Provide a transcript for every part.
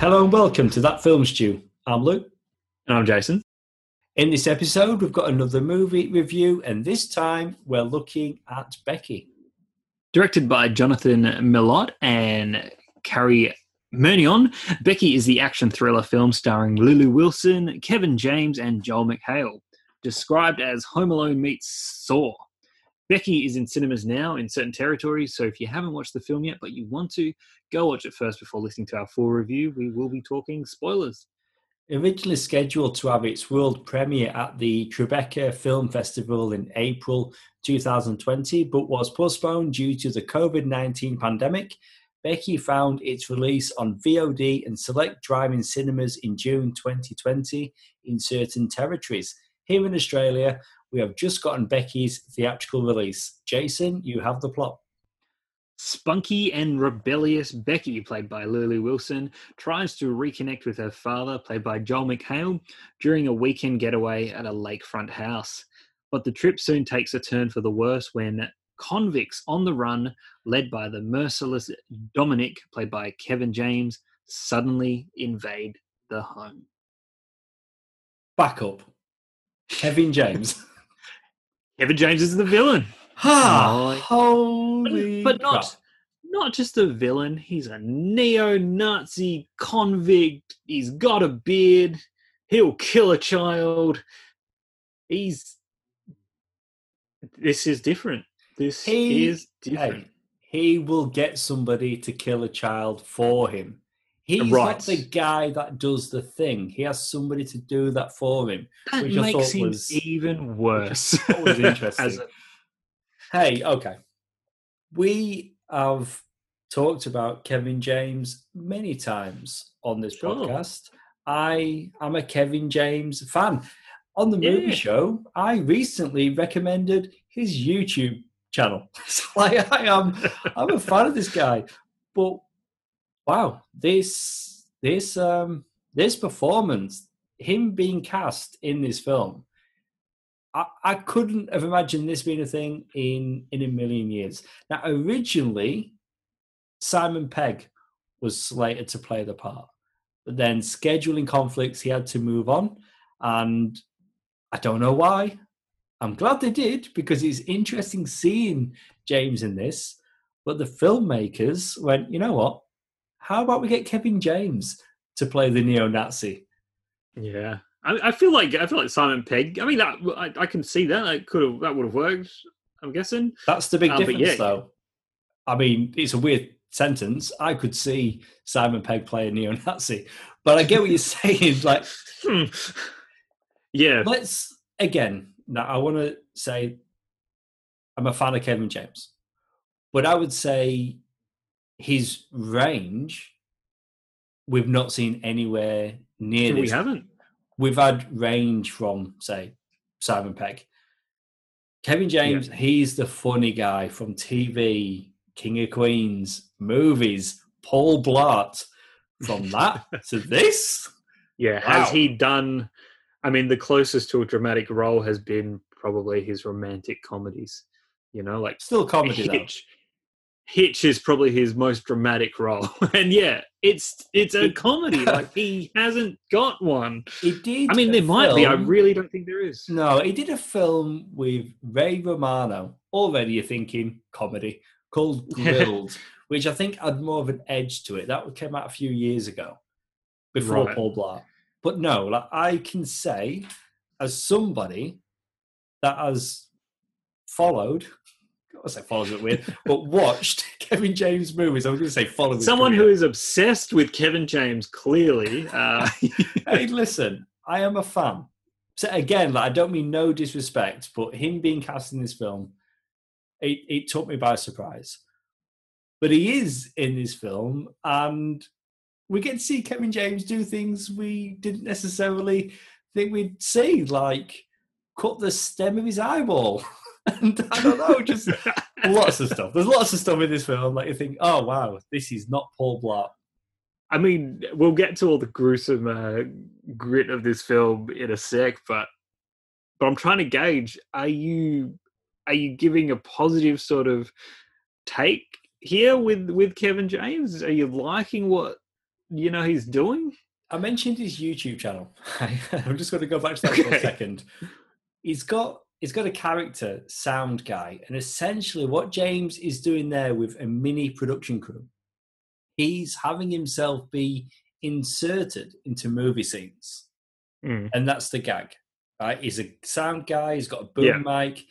Hello and welcome to That Film Stew. I'm Luke. And I'm Jason. In this episode, we've got another movie review, and this time we're looking at Becky. Directed by Jonathan Milott and Cary Murnion, Becky is the action thriller film starring Lulu Wilson, Kevin James, and Joel McHale. Described as Home Alone meets Saw. Becky is in cinemas now in certain territories, so if you haven't watched the film yet but you want to, go watch it first before listening to our full review. We will be talking spoilers. Originally scheduled to have its world premiere at the Tribeca Film Festival in April 2020, but was postponed due to the COVID 19 pandemic, Becky found its release on VOD and select drive-in cinemas in June 2020 in certain territories. Here in Australia, we have just gotten Becky's theatrical release. Jason, you have the plot. Spunky and rebellious Becky, played by Lulu Wilson, tries to reconnect with her father, played by Joel McHale, during a weekend getaway at a lakefront house. But the trip soon takes a turn for the worse when convicts on the run, led by the merciless Dominic, played by Kevin James, suddenly invade the home. Back up. Kevin James. Kevin James is the villain. Ha! Ah, holy but not crap. not just a villain. He's a neo-Nazi convict. He's got a beard. He'll kill a child. He's. This is different. This He- is different. Hey, he will get somebody to kill a child for him. He's not Right. the guy that does the thing. He has somebody to do that for him. that which I makes thought him was- even worse. thought was interesting. A- Hey, okay. We have talked about Kevin James many times on this Sure. podcast. I am a Kevin James fan. On the movie Yeah. show, I recently recommended his YouTube channel. Like, I am I'm a fan of this guy. But wow, this this um this performance, him being cast in this film, I, I couldn't have imagined this being a thing in in a million years. Now, originally, Simon Pegg was slated to play the part, but then scheduling conflicts, he had to move on, and I don't know why. I'm glad they did because it's interesting seeing James in this. But the filmmakers went, you know what? How about we get Kevin James to play the neo-Nazi? yeah, I, I feel like I feel like Simon Pegg. I mean, that I, I can see that. That could have that would have worked. I'm guessing. That's the big Uh, difference, yeah. though. I mean, it's a weird sentence. I could see Simon Pegg play a neo-Nazi, but I get what you're saying. Like, Hmm. Yeah, let's again. Now, I want to say I'm a fan of Kevin James, but I would say his range we've not seen anywhere near we this. haven't. We've had range from, say, Simon Pegg. Kevin James, he's the funny guy from TV, King of Queens, movies, Paul Blart. From that to this, Yeah, has he done? I mean, the closest to a dramatic role has been probably his romantic comedies. You know, like still comedy though. Hitch. Hitch is probably his most dramatic role, and yeah, it's it's a comedy. like he hasn't got one. He did. I mean, there might be. I really don't think there is. No, he did a film with Ray Romano. Already you're thinking comedy called Grilled, which I think had more of an edge to it. That came out a few years ago before Right. Paul Blart. But no, like I can say, as somebody that has followed, I say followed a bit weird, but watched Kevin James movies. I was going to say followed. his Someone who is obsessed with Kevin James, clearly. Uh, hey, listen, I am a fan. So again, like I don't mean no disrespect, but him being cast in this film, it, it took me by surprise. But he is in this film, and we get to see Kevin James do things we didn't necessarily think we'd see, like cut the stem of his eyeball. and I don't know, just lots of stuff. There's lots of stuff in this film. Like you think, oh wow, this is not Paul Blart. I mean, we'll get to all the gruesome uh, grit of this film in a sec, but but I'm trying to gauge: are you are you giving a positive sort of take here with with Kevin James? Are you liking what you know he's doing? I mentioned his YouTube channel. I'm just going to go back to that for a second. He's got he's got a character, sound guy, and essentially what James is doing there with a mini production crew, he's having himself be inserted into movie scenes, Mm. and that's the gag. Right? He's a sound guy. He's got a boom Yeah. mic.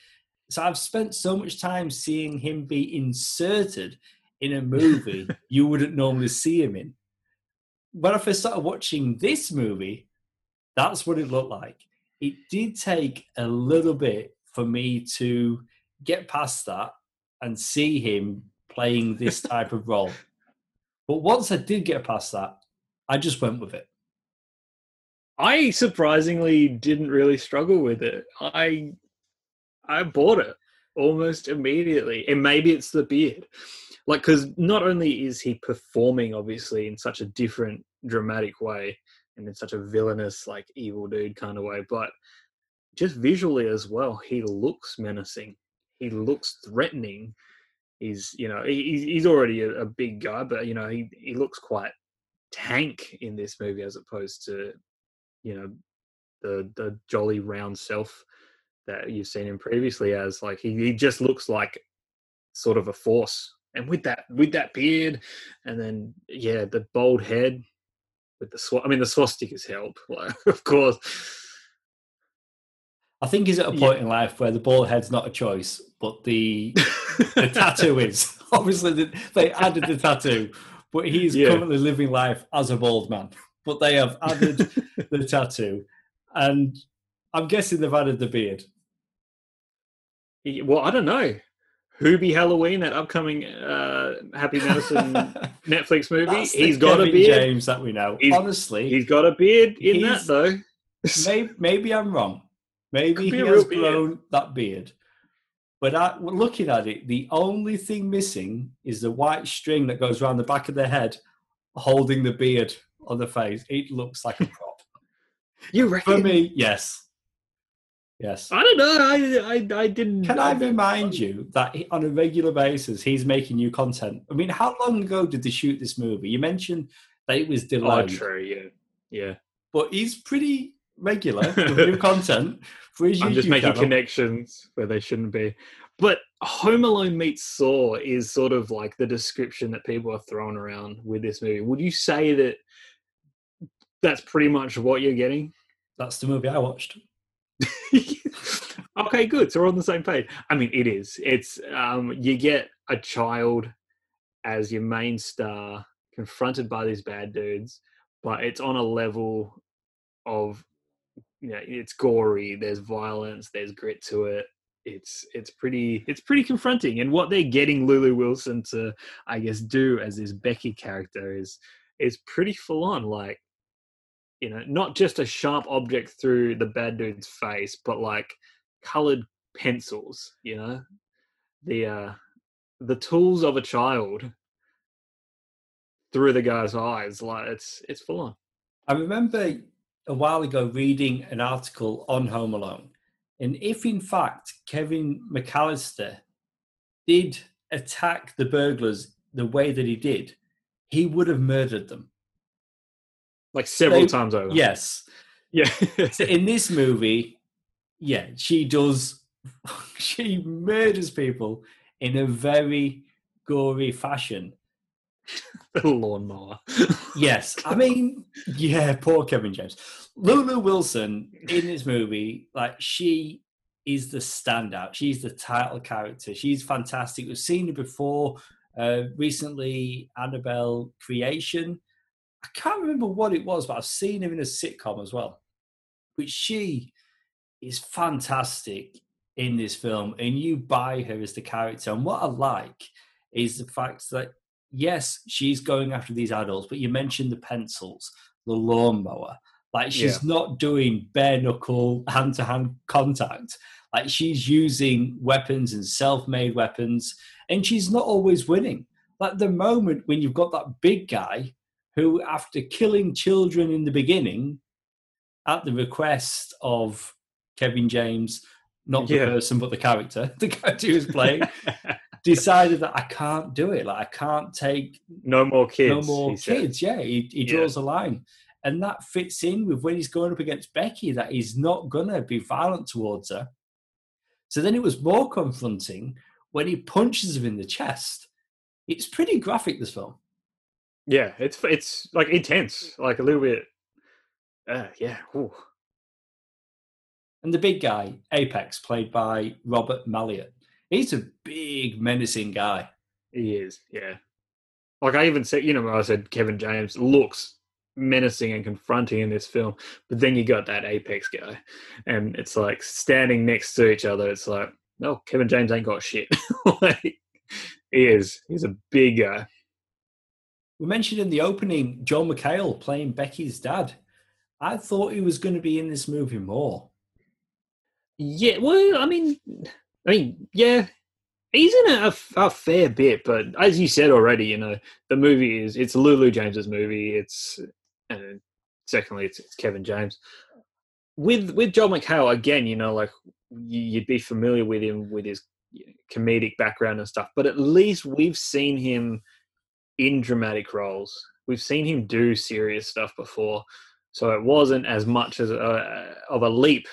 So I've spent so much time seeing him be inserted in a movie you wouldn't normally see him in. When I first started watching this movie, that's what it looked like. It did take a little bit for me to get past that and see him playing this type of role. But once I did get past that, I just went with it. I surprisingly didn't really struggle with it. I I bought it almost immediately, and maybe it's the beard. Like, because not only is he performing obviously in such a different, dramatic way, and in such a villainous, like evil dude kind of way, but just visually as well, he looks menacing. He looks threatening. He's, you know, he, he's- he's already a, a big guy, but you know, he he looks quite tank in this movie as opposed to you know the the jolly round self that you've seen him previously as like he, he just looks like sort of a force and with that with that beard and then yeah the bald head with the swa- i mean the swastikas help like, of course I think he's at a Yeah. point in life where the bald head's not a choice, but the the tattoo is. Obviously, the, they added the tattoo, but he's Yeah. currently living life as a bald man. But they have added the tattoo, and I'm guessing they've added the beard. Well i don't know Hubie Halloween, that upcoming uh, Happy Madison Netflix movie, That's he's got a beard. James that we know. He's- Honestly, He's got a beard in that though. maybe, maybe I'm wrong. Maybe he has real beard. grown that beard. But I, looking at it, the only thing missing is the white string that goes around the back of the head, holding the beard on the face. It looks like a prop. You reckon? For me, yes, yes. I don't know. I I, I didn't. Can I remind you that he- on a regular basis he's making new content? I mean, how long ago did they shoot this movie? You mentioned that it was Oh, delayed, true. Yeah, yeah. but he's pretty regular with new content for his I'm just making channel. connections where they shouldn't be. But Home Alone meets Saw is sort of like the description that people are throwing around with this movie. Would you say that that's pretty much what you're getting? That's the movie I watched. okay, good. So we're on the same page. I mean, it is. It's um, you get a child as your main star, confronted by these bad dudes, but it's on a level of you know, it's gory. There's violence. There's grit to it. It's it's pretty it's pretty confronting. And what they're getting Lulu Wilson to, I guess, do as this Becky character is is pretty full on. Like you know, not just a sharp object through the bad dude's face, but like colored pencils, you know? The uh the tools of a child through the guy's eyes. Like it's it's full on. I remember a while ago reading an article on Home Alone, and if in fact Kevin McAllister did attack the burglars the way that he did, he would have murdered them. Like several They- times over. Yes. Yeah. So in this movie, yeah, she does. She murders people in a very gory fashion. the lawnmower. Yes, I mean, yeah, poor Kevin James. Lulu Wilson in this movie, like she is the standout. She's the title character. She's fantastic. We've seen her before. Uh, recently, Annabelle Creation. I can't remember what it was, but I've seen her in a sitcom as well. But she is fantastic in this film, and you buy her as the character. And what I like is the fact that yes, she's going after these adults, but you mentioned the pencils, the lawnmower. Like she's not doing bare knuckle hand to hand contact. Like she's using weapons and self made weapons, and she's not always winning. Like the moment when you've got that big guy who, after killing children in the beginning, at the request of Kevin James, not the Yeah. person but the character, the character was playing, decided that I can't do it. Like I can't take no more kids. no more he said. kids. Yeah, he, he Yeah. draws a line, and that fits in with when he's going up against Becky. That he's not gonna be violent towards her. So then it was more confronting when he punches him in the chest. It's pretty graphic. This film. Yeah, it's it's like intense, like a little bit. Uh, yeah. ooh. And the big guy, Apex, played by Robert Maillet. He's a big, menacing guy. He is, yeah. Like I even said, you know, I said Kevin James looks menacing and confronting in this film, but then you got that Apex guy, and it's like standing next to each other. It's like, no, Kevin James ain't got shit. like, he is. He's a big guy. We mentioned in the opening Joe McHale playing Becky's dad. I thought he was going to be in this movie more. Yeah. Well, I mean, I mean, yeah. He's in a, a fair bit, but as you said already, you know, the movie is it's Lulu James's movie. It's and secondly, it's, it's Kevin James. With with Joel McHale again, you know, like you, you'd be familiar with him with his comedic background and stuff, but at least we've seen him in dramatic roles. We've seen him do serious stuff before, so it wasn't as much as a, of a leap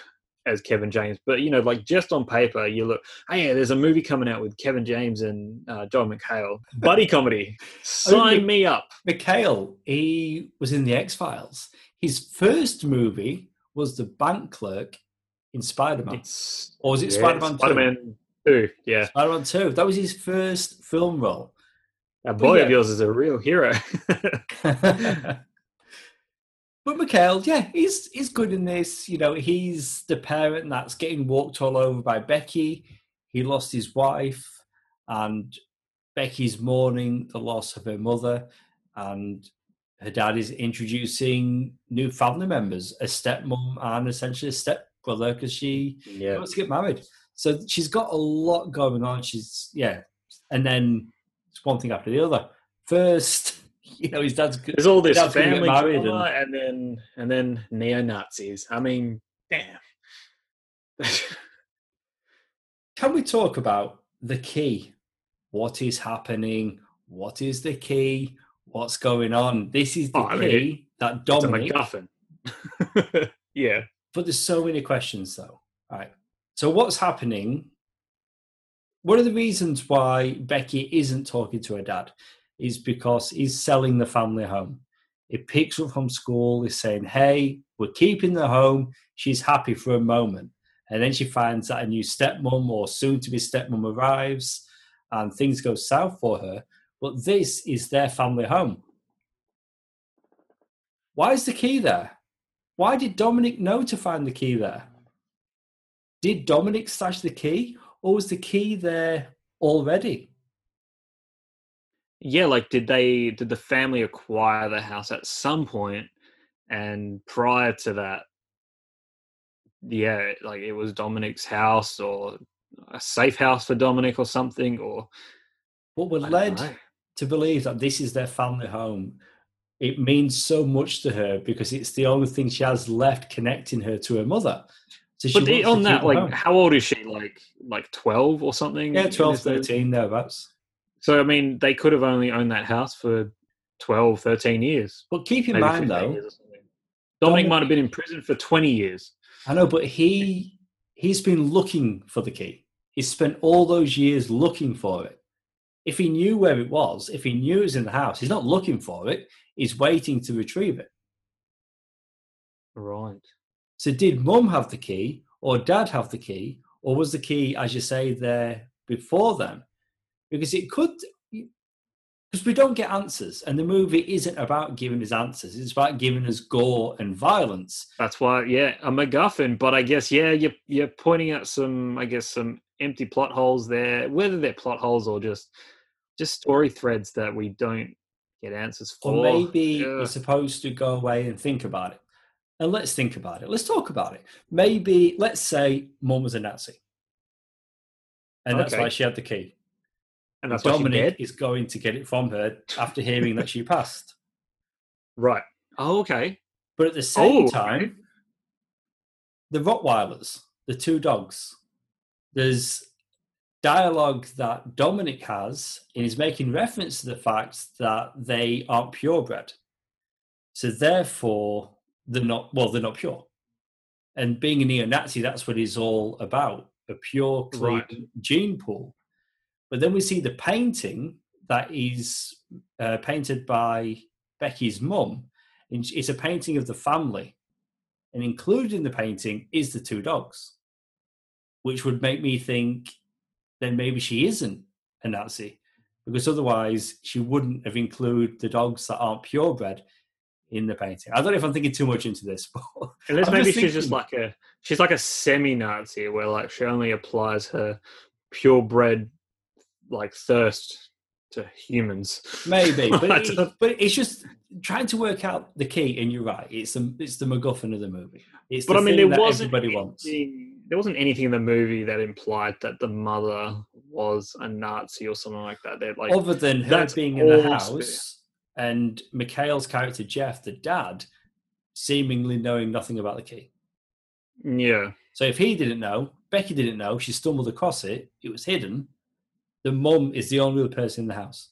as Kevin James. But you know, like just on paper, you look, hey, yeah, there's a movie coming out with Kevin James and uh, John McHale, buddy comedy. Sign me up. McHale, he was in the X Files. His first movie was The Bank Clerk in Spider Man. It's Or was it yeah, Spider-Man Spider-Man Two. Yeah, Spider Man 2. That was his first film role. That boy of yours is a real hero. but McHale, yeah, he's he's good in this. You know, he's the parent that's getting walked all over by Becky. He lost his wife, and Becky's mourning the loss of her mother, and her dad is introducing new family members, a stepmom and essentially a stepbrother, because she yeah, wants to get married. So she's got a lot going on. She's yeah, and then one thing after the other. First, you know, his dad's good. there's all this Dad's gonna get family married drama, and then and then neo Nazis. I mean, damn. Can we talk about the key? What is happening? What is the key? What's going on? This is the Oh, I mean, key that it's a Dominic. MacGuffin. yeah. But there's so many questions though. Right. So what's happening? One of the reasons why Becky isn't talking to her dad is because he's selling the family home. He picks up from school, he's saying, Hey, we're keeping the home. She's happy for a moment. And then she finds that a new stepmom or soon to be stepmom arrives and things go south for her. But this is their family home. Why is the key there? Why did Dominic know to find the key there? Did Dominic stash the key or was the key there already? yeah like did they did the family acquire the house at some point and prior to that yeah like it was dominic's house or a safe house for dominic or something or what we're led know. to believe that this is their family home. It means so much to her because it's the only thing she has left connecting her to her mother. So but the- on that like home. how old is she like like 12 or something yeah, in 12, this movie? 13, thereabouts. so i mean they could have only owned that house for 12 13 years But keep in mind though, years or something. dominic Dominic- might have been in prison for 20 years I know, but he he's been looking for the key. He's spent all those years looking for it. If he knew where it was, if he knew it was in the house, he's not looking for it. He's waiting to retrieve it. right So did mum have the key or dad have the key? Or was the key, as you say, there before them? Because it could because we don't get answers, and the movie isn't about giving us answers, it's about giving us gore and violence. That's why, yeah, a MacGuffin. But I guess, yeah, you're you're pointing out some, I guess, some empty plot holes there. Whether they're plot holes or just just story threads that we don't get answers for. Or maybe Yeah. you're supposed to go away and think about it. And let's think about it. Let's talk about it. Maybe, let's say mum was a Nazi. And that's Okay. why she had the key. and that's why she Dominic is going to get it from her after hearing that she passed. Right. Oh, okay. But at the same Oh, okay. time, the Rottweilers, the two dogs, there's dialogue that Dominic has and is making reference to the fact that they aren't purebred. So therefore, they're not, well, they're not pure. And being a neo-Nazi, that's what it's all about, a pure, clean Right. gene pool. But then we see the painting that is uh, painted by Becky's mum. It's a painting of the family. And included in the painting is the two dogs, which would make me think then maybe she isn't a Nazi. Because otherwise, she wouldn't have included the dogs that aren't purebred in the painting. I don't know if I'm thinking too much into this, but Unless maybe she's just like a she's like a semi-Nazi where like she only applies her purebred like thirst to humans. maybe. But, it- but it's just trying to work out the key. And you're right; it's the it's the MacGuffin of the movie. It's but the I mean, there wasn't wants. anything- there wasn't anything in the movie that implied that the mother was a Nazi or something like that. They're like, other than her being in the house and McHale's character Jeff, the dad, seemingly knowing nothing about the key. yeah, So if he didn't know, Becky didn't know, she stumbled across it, it was hidden. The mum is the only other person in the house.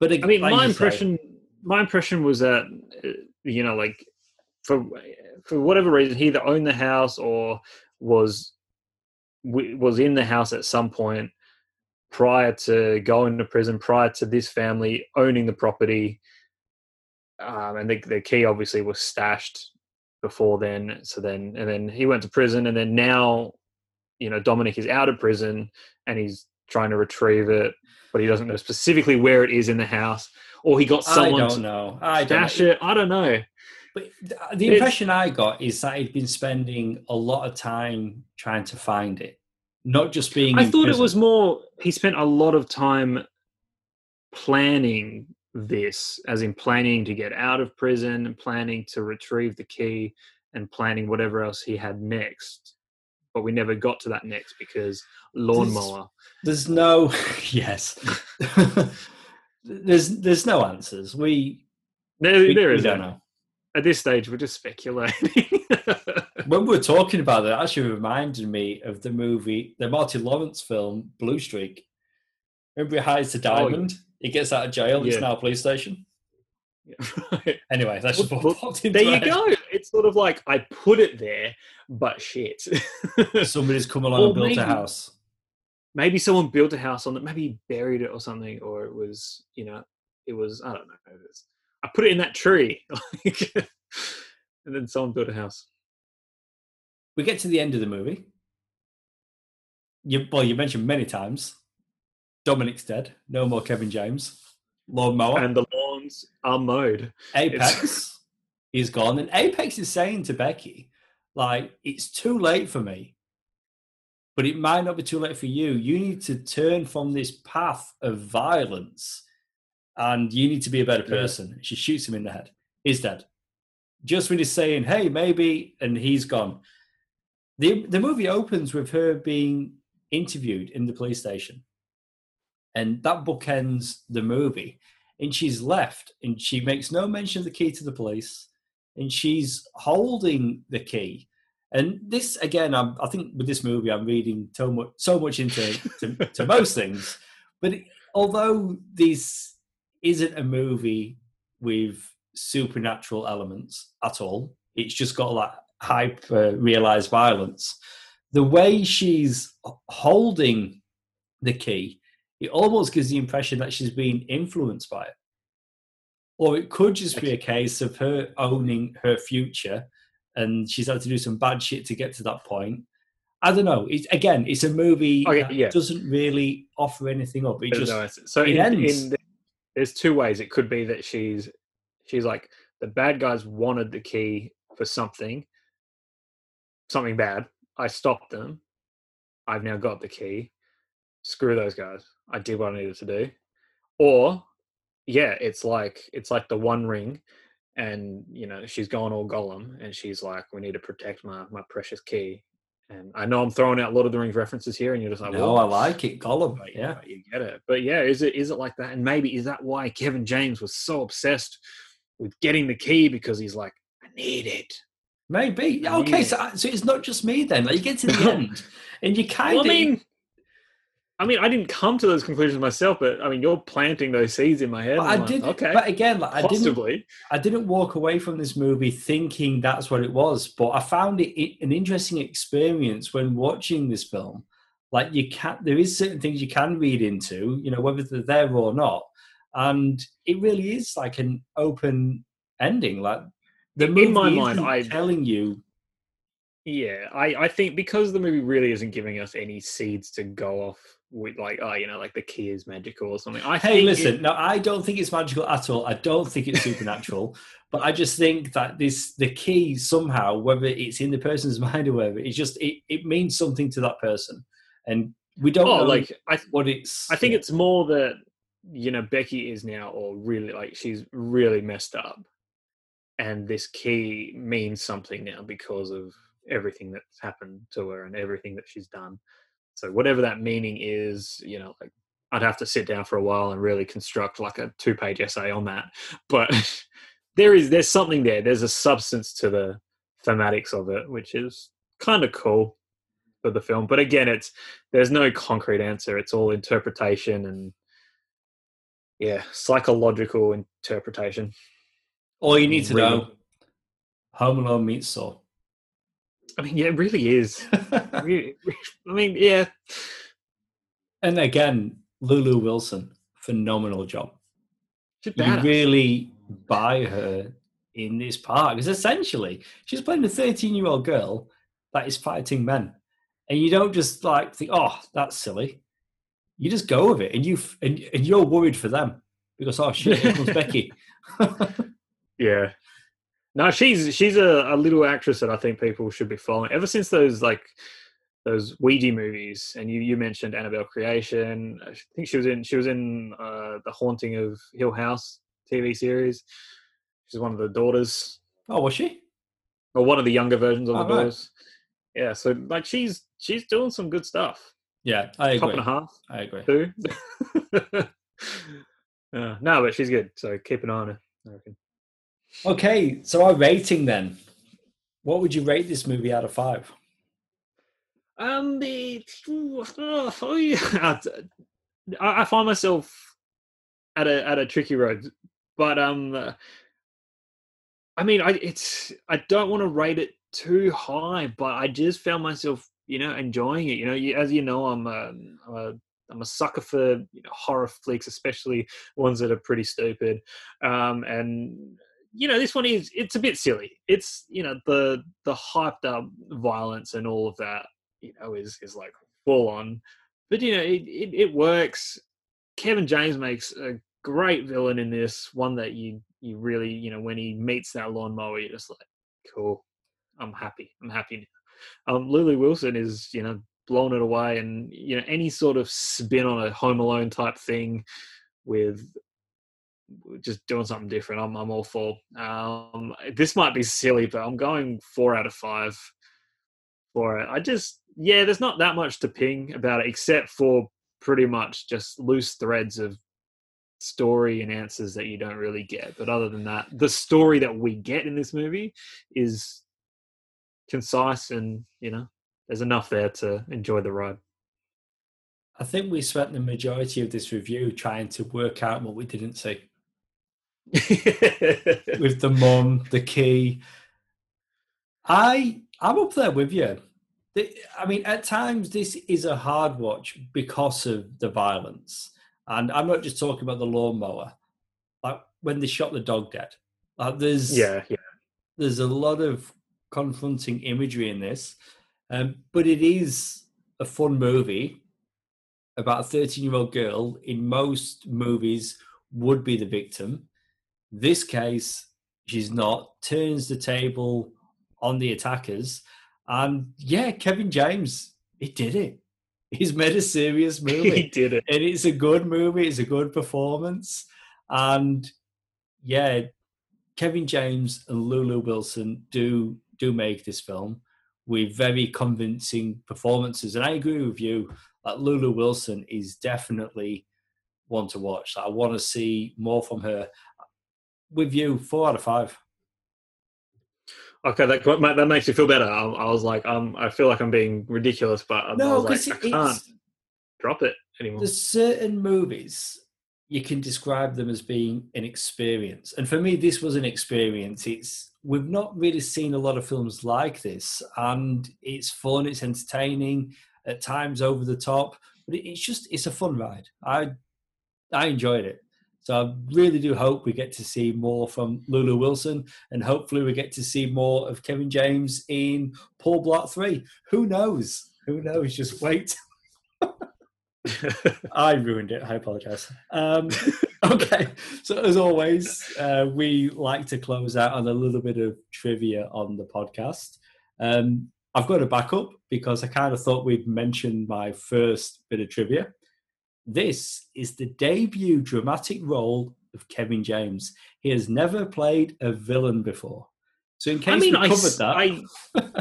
But I mean, my you say, impression, my impression was that uh, you know, like for for whatever reason, he either owned the house or was was in the house at some point prior to going to prison, prior to this family owning the property, um, and the, the key obviously was stashed before then. So then, and then he went to prison, and then now, you know, Dominic is out of prison and he's trying to retrieve it, but he doesn't know specifically where it is in the house, or he got I someone don't to know. I don't stash know. it. I don't know. But th- the It's- impression I got is that he'd been spending a lot of time trying to find it, not just being. I thought it was more. He spent a lot of time planning this, as in planning to get out of prison, and planning to retrieve the key, and planning whatever else he had next. But we never got to that next because lawnmower. There's no yes. there's there's no answers. We There, we, there we don't no- know. At this stage, we're just speculating. When we were talking about it, it actually reminded me of the movie, the Marty Lawrence film Blue Streak. Remember, he hides the Oh, yeah. diamond. He gets out of jail. It's Yeah. now a police station. Right. Anyway, that's just Well, what popped into There you head. go. It's sort of like I put it there, but shit. Somebody's come along Or and built maybe- a house. maybe someone built a house on it, maybe he buried it or something, or it was, you know, it was, I don't know. I put it in that tree. and then someone built a house. We get to the end of the movie. You, well, you mentioned many times. Dominic's dead. No more Kevin James. Lawnmower. And the lawns are mowed. Apex is gone, and Apex is saying to Becky, like, it's too late for me, but it might not be too late for you. You need to turn from this path of violence, and you need to be a better Yeah. person. She shoots him in the head. He's dead. Just when he's saying, "Hey, maybe," and he's gone. The The movie opens with her being interviewed in the police station, and that bookends the movie. And she's left and she makes no mention of the key to the police and she's holding the key. And this again I'm, i think with this movie i'm reading so much so much into to, to most things. But although this isn't a movie with supernatural elements at all it's just got like hyper realized violence the way she's holding the key it almost gives the impression that she's being influenced by it. Or it could just be a case of her owning her future and she's had to do some bad shit to get to that point. I don't know. It's, again, it's a movie Okay, that yeah. doesn't really offer anything up. It just no so it in, ends. in the, there's two ways. It could be that she's she's like the bad guys wanted the key for something, something bad. I stopped them. I've now got the key. Screw those guys. I did what I needed to do. Or yeah, it's like it's like the one ring and you know, she's gone all Gollum and she's like, We need to protect my my precious key. And I know I'm throwing out Lord of the Rings references here, and you're just like, no, "Well, I like it. Gollum. but Yeah. yeah, you get it. But yeah, is it is it like that? And maybe is that why Kevin James was so obsessed with getting the key because he's like, I need it. Maybe. Okay, so, uh, so it's not just me then. Like you get to the end and you kind Well, of I mean, I mean, I didn't come to those conclusions myself, but I mean, you're planting those seeds in my head. I like, did. okay, But again, like, I didn't. possibly. I didn't walk away from this movie thinking that's what it was, but I found it, it an interesting experience when watching this film. Like you can, there is certain things you can read into, you know, whether they're there or not, and it really is like an open ending. Like the movie In my mind, isn't I- telling you. Yeah, I, I think because the movie really isn't giving us any seeds to go off with, like, oh, you know, like the key is magical or something. I Hey, think listen, it- no, I don't think it's magical at all. I don't think it's supernatural, but I just think that this the key somehow, whether it's in the person's mind or whatever, it's just it, it means something to that person, and we don't oh, know like I, what it's. I think it's more that you know Becky is now, or really like she's really messed up, and this key means something now because of everything that's happened to her and everything that she's done. So whatever that meaning is, you know, like I'd have to sit down for a while and really construct like a two-page essay on that. But there is there's something there. There's a substance to the thematics of it, which is kind of cool for the film. But again, it's there's no concrete answer. It's all interpretation and yeah, psychological interpretation. All you need to really- know. Home Alone meets Saw. I mean, yeah, it really is. I mean, yeah, and again, Lulu Wilson, phenomenal job. she's You really buy her in this part because essentially she's playing a 13 year old girl that is fighting men, and you don't just like think, "Oh, that's silly." You just go with it, and you f- and, and you're worried for them because oh shit, here comes Becky. Yeah. No, she's she's a, a little actress that I think people should be following. Ever since those like those Ouija movies, and you you mentioned Annabelle Creation. I think she was in she was in uh, the Haunting of Hill House TV series. She's one of the daughters, oh, was she? or one of the younger versions of Oh, the right. daughters. Yeah, so like she's she's doing some good stuff. Yeah, I Cup agree. and a half, I agree. two. yeah, no, but she's good. So keep an eye on her. I reckon. Okay, so our rating then. What would you rate this movie out of five? Um, the yeah. I, find myself at a at a tricky road, but um, uh, I mean, I it's I don't want to rate it too high, but I just found myself, you know, enjoying it. You know, as you know, I'm a, I'm a I'm a sucker for you know, horror flicks, especially ones that are pretty stupid. Um, and you know, this one is it's a bit silly. It's you know the the hyped up violence and all of that you know is is like full on. But you know it, it, it works. Kevin james makes a great villain in this one that you you really you know when he meets that lawnmower you're just like cool. I'm happy. I'm happy now. Um lily wilson is you know blown it away and you know any sort of spin on a home alone type thing with just doing something different i'm, I'm all for um this might be silly but i'm going four out of five for it. I just, yeah, there's not that much to ping about it, except for pretty much just loose threads of story and answers that you don't really get. But other than that, the story that we get in this movie is concise and, you know, there's enough there to enjoy the ride. I think we spent the majority of this review trying to work out what we didn't see. with the mum, the key. I I'm up there with you. I mean, at times this is a hard watch because of the violence, and I'm not just talking about the lawnmower. Like when they shot the dog dead. Like there's yeah, yeah. there's a lot of confronting imagery in this, um, but it is a fun movie about a 13 year old girl. In most movies, would be the victim. This case, she's not. Turns the table on the attackers, and yeah, Kevin James, he did it. He's made a serious movie. he did it. and it's a good movie. It's a good performance, and yeah, Kevin James and Lulu Wilson do do make this film with very convincing performances. And I agree with you that Lulu Wilson is definitely one to watch. I want to see more from her. With you, four out of five. Okay, that that makes me feel better. I, I was like, um, I feel like I'm being ridiculous, but I, I No, because like, I can't it's drop it. anymore. There's certain movies you can describe them as being an experience, and for me, this was an experience. It's we've not really seen a lot of films like this, and it's fun, it's entertaining, at times over the top, but it's just it's a fun ride. I I enjoyed it. So I really do hope we get to see more from Lulu Wilson, and hopefully we get to see more of Kevin James in Paul Blart Three. Who knows? Who knows? Just wait. I ruined it. I apologize. Um, okay, so as always, uh, we like to close out on a little bit of trivia on the podcast. Um, I've got a backup because I kind of thought we'd mention my first bit of trivia. This is the debut dramatic role of Kevin James. He has never played a villain before. So in case I mean, we I, covered s- that, I,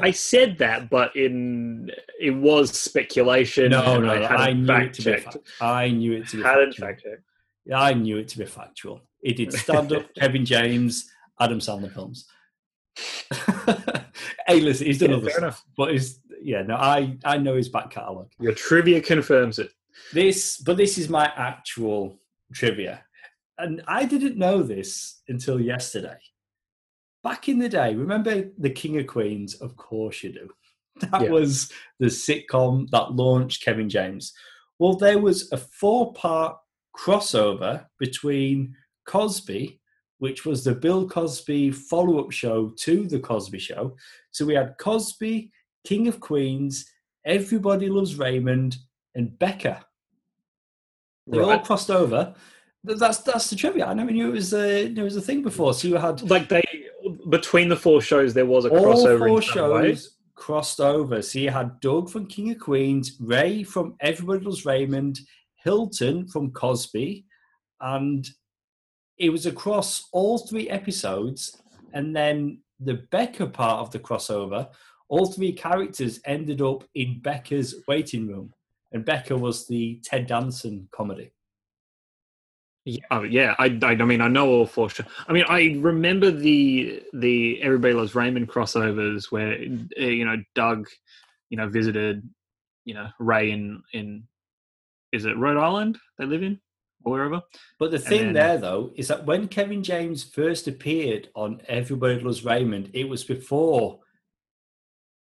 I said that, but in it was speculation. no, no, I I knew it to be. checked. I knew it to be. Hadn't factual. fact checked. Yeah, I knew it to be factual. He did stand up Kevin James, Adam Sandler films. hey, listen, he's done Yeah, other stuff, enough. but he's yeah, no, I I know his back catalogue. Your trivia confirms it. This, but this is my actual trivia, and I didn't know this until yesterday. Back in the day, remember the King of Queens? Of course you do. That Yeah. was the sitcom that launched Kevin James. Well, there was a four-part crossover between Cosby, which was the Bill Cosby follow-up show to the Cosby Show. So we had Cosby, King of Queens, Everybody Loves Raymond, and Becker. They all crossed over. That's that's the trivia. I never knew it was a it was a thing before. So you had Like they between the four shows, there was a all crossover. four in some way. shows crossed over. So you had Doug from King of Queens, Ray from Everybody Loves Raymond, Hilton from Cosby, and it was across all three episodes. And then the Becker part of the crossover, all three characters ended up in Becker's waiting room, and Becker was the Ted Danson comedy. Yeah, oh, yeah. I, I, I mean, I know all four. Shows. I mean, I remember the the Everybody Loves Raymond crossovers where uh, you know Doug, you know, visited, you know, Ray in in is it Rhode Island they live in or wherever. But the thing then- there, though, is that when Kevin James first appeared on Everybody Loves Raymond, it was before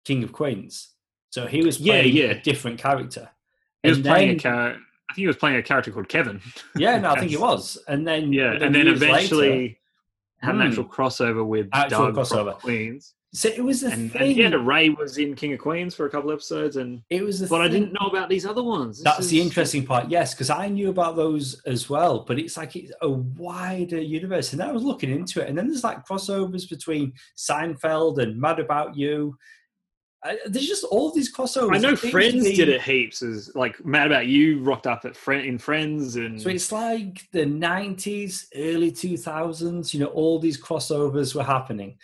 King of Queens. So he was Yeah, playing yeah. a different character. He was And playing then- a character. I think he was playing a character called Kevin. Yeah, no, I think it Yes. was. And then Yeah, and then eventually later- had an Hmm. actual crossover with Actual Doug from crossover. Queens, so it was the and, thing. and yeah, Ray was in King of Queens for a couple episodes, and it was the but I didn't know about these other ones. This That's the interesting part, yes, because I knew about those as well, but it's like it's a wider universe. And then I was looking into it, and then there's like crossovers between Seinfeld and Mad About You. I, there's just all these crossovers. I know Friends did it heaps. As like Mad About You rocked up at friend in Friends, and So it's like the 90s, early 2000s, you know, all these crossovers were happening.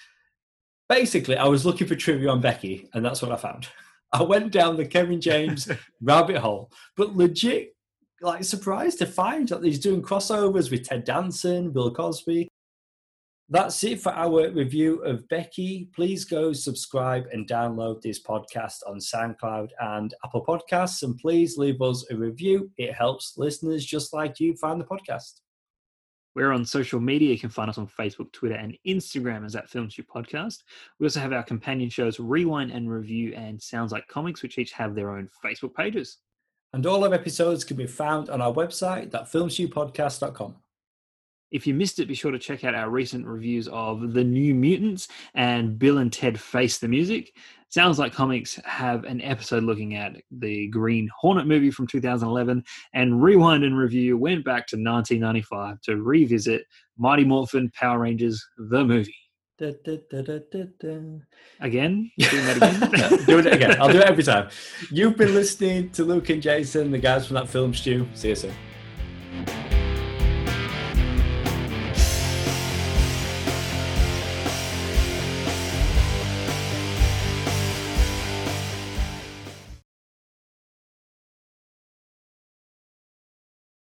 Basically, I was looking for trivia on Becky, and that's what I found. I went down the Kevin James rabbit hole, but legit, like, surprised to find that he's doing crossovers with Ted Danson, Bill Cosby. That's it for our review of Becky. Please go subscribe and download this podcast on SoundCloud and Apple Podcasts. And please leave us a review. It helps listeners just like you find the podcast. We're on social media. You can find us on Facebook, Twitter, and Instagram as that Film Stew Podcast. We also have our companion shows Rewind and Review and Sounds Like Comics, which each have their own Facebook pages. And all our episodes can be found on our website, thatfilmstewpodcast.com. If you missed it, be sure to check out our recent reviews of The New Mutants and Bill and Ted Face the Music. Sounds like Comics have an episode looking at the Green Hornet movie from 2011, and Rewind and Review went back to 1995 to revisit Mighty Morphin Power Rangers, the movie. Da, da, da. Again? Doing that again? do it again. I'll do it every time. You've been listening to Luke and Jason, the guys from that film stew. See you soon.